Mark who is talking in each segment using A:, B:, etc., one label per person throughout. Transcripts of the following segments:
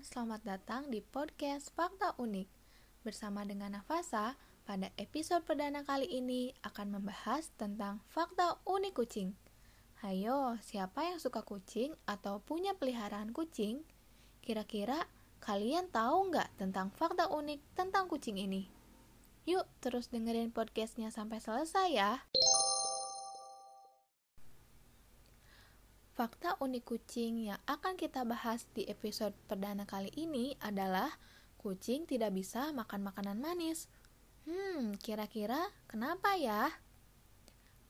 A: selamat datang di podcast Fakta Unik. Bersama dengan Nafasa, pada episode perdana kali ini akan membahas tentang fakta unik kucing. Hayo, siapa yang suka kucing atau punya peliharaan kucing? Kira-kira kalian tahu nggak tentang fakta unik tentang kucing ini? Yuk, terus dengerin podcastnya sampai selesai ya. Fakta unik kucing yang akan kita bahas di episode perdana kali ini adalah kucing tidak bisa makan makanan manis. Hmm, kira-kira kenapa ya?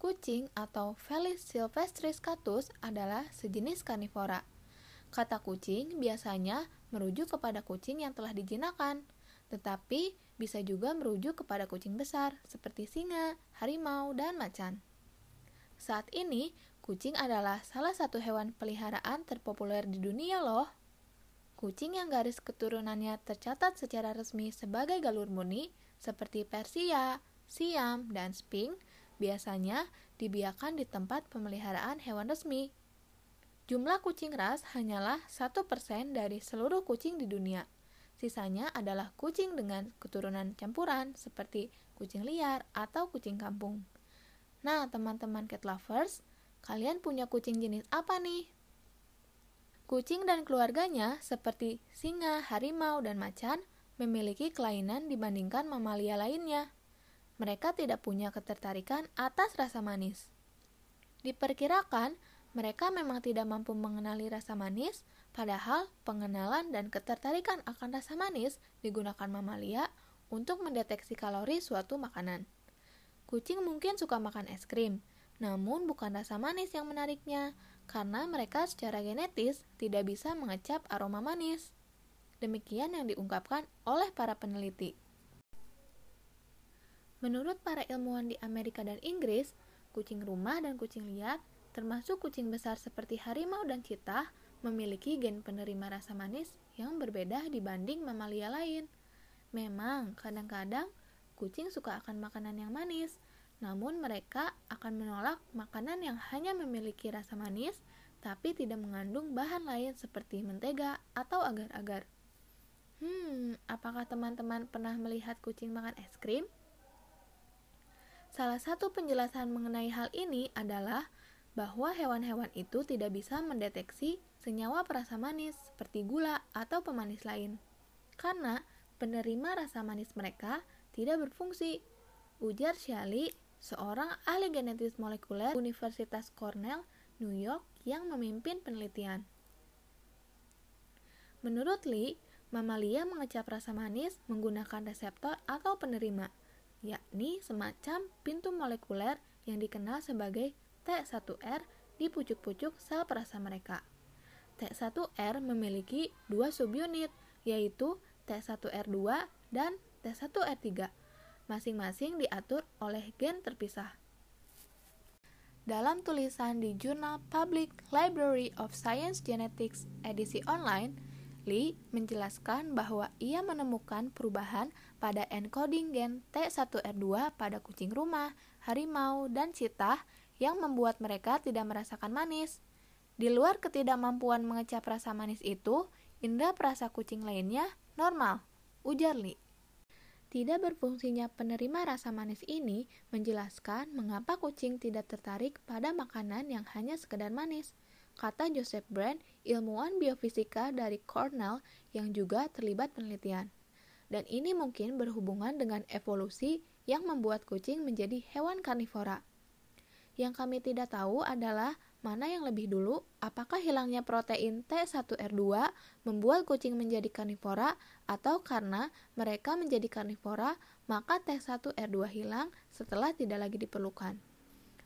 A: Kucing atau Felis sylvestris catus adalah sejenis karnivora. Kata kucing biasanya merujuk kepada kucing yang telah dijinakan, tetapi bisa juga merujuk kepada kucing besar seperti singa, harimau, dan macan. Saat ini, Kucing adalah salah satu hewan peliharaan terpopuler di dunia loh. Kucing yang garis keturunannya tercatat secara resmi sebagai galur murni seperti Persia, Siam, dan Sphinx biasanya dibiarkan di tempat pemeliharaan hewan resmi. Jumlah kucing ras hanyalah 1% dari seluruh kucing di dunia. Sisanya adalah kucing dengan keturunan campuran seperti kucing liar atau kucing kampung. Nah, teman-teman cat lovers, Kalian punya kucing jenis apa nih? Kucing dan keluarganya seperti singa, harimau, dan macan memiliki kelainan dibandingkan mamalia lainnya. Mereka tidak punya ketertarikan atas rasa manis. Diperkirakan, mereka memang tidak mampu mengenali rasa manis, padahal pengenalan dan ketertarikan akan rasa manis digunakan mamalia untuk mendeteksi kalori suatu makanan. Kucing mungkin suka makan es krim, namun bukan rasa manis yang menariknya, karena mereka secara genetis tidak bisa mengecap aroma manis. Demikian yang diungkapkan oleh para peneliti. Menurut para ilmuwan di Amerika dan Inggris, kucing rumah dan kucing liar, termasuk kucing besar seperti harimau dan citah, memiliki gen penerima rasa manis yang berbeda dibanding mamalia lain. Memang, kadang-kadang kucing suka akan makanan yang manis, namun mereka akan menolak makanan yang hanya memiliki rasa manis tapi tidak mengandung bahan lain seperti mentega atau agar-agar. Hmm, apakah teman-teman pernah melihat kucing makan es krim? Salah satu penjelasan mengenai hal ini adalah bahwa hewan-hewan itu tidak bisa mendeteksi senyawa perasa manis seperti gula atau pemanis lain. Karena penerima rasa manis mereka tidak berfungsi. Ujar Shali seorang ahli genetis molekuler Universitas Cornell, New York yang memimpin penelitian. Menurut Lee, mamalia mengecap rasa manis menggunakan reseptor atau penerima, yakni semacam pintu molekuler yang dikenal sebagai T1R di pucuk-pucuk sel perasa mereka. T1R memiliki dua subunit, yaitu T1R2 dan T1R3 masing-masing diatur oleh gen terpisah. Dalam tulisan di jurnal Public Library of Science Genetics edisi online, Lee menjelaskan bahwa ia menemukan perubahan pada encoding gen T1R2 pada kucing rumah, harimau, dan citah yang membuat mereka tidak merasakan manis. Di luar ketidakmampuan mengecap rasa manis itu, indera perasa kucing lainnya normal, ujar Lee. Tidak berfungsinya penerima rasa manis ini menjelaskan mengapa kucing tidak tertarik pada makanan yang hanya sekedar manis. Kata Joseph Brand, ilmuwan biofisika dari Cornell yang juga terlibat penelitian. Dan ini mungkin berhubungan dengan evolusi yang membuat kucing menjadi hewan karnivora. Yang kami tidak tahu adalah Mana yang lebih dulu? Apakah hilangnya protein T1R2 membuat kucing menjadi karnivora atau karena mereka menjadi karnivora maka T1R2 hilang setelah tidak lagi diperlukan?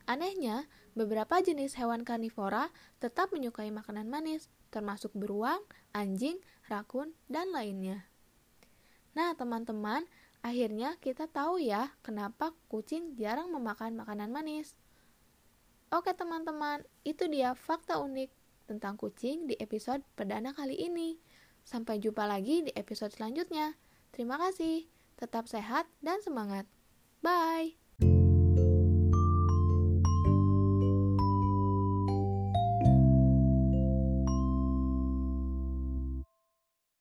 A: Anehnya, beberapa jenis hewan karnivora tetap menyukai makanan manis, termasuk beruang, anjing, rakun, dan lainnya. Nah, teman-teman, akhirnya kita tahu ya kenapa kucing jarang memakan makanan manis. Oke teman-teman, itu dia fakta unik tentang kucing di episode perdana kali ini. Sampai jumpa lagi di episode selanjutnya. Terima kasih, tetap sehat dan semangat. Bye!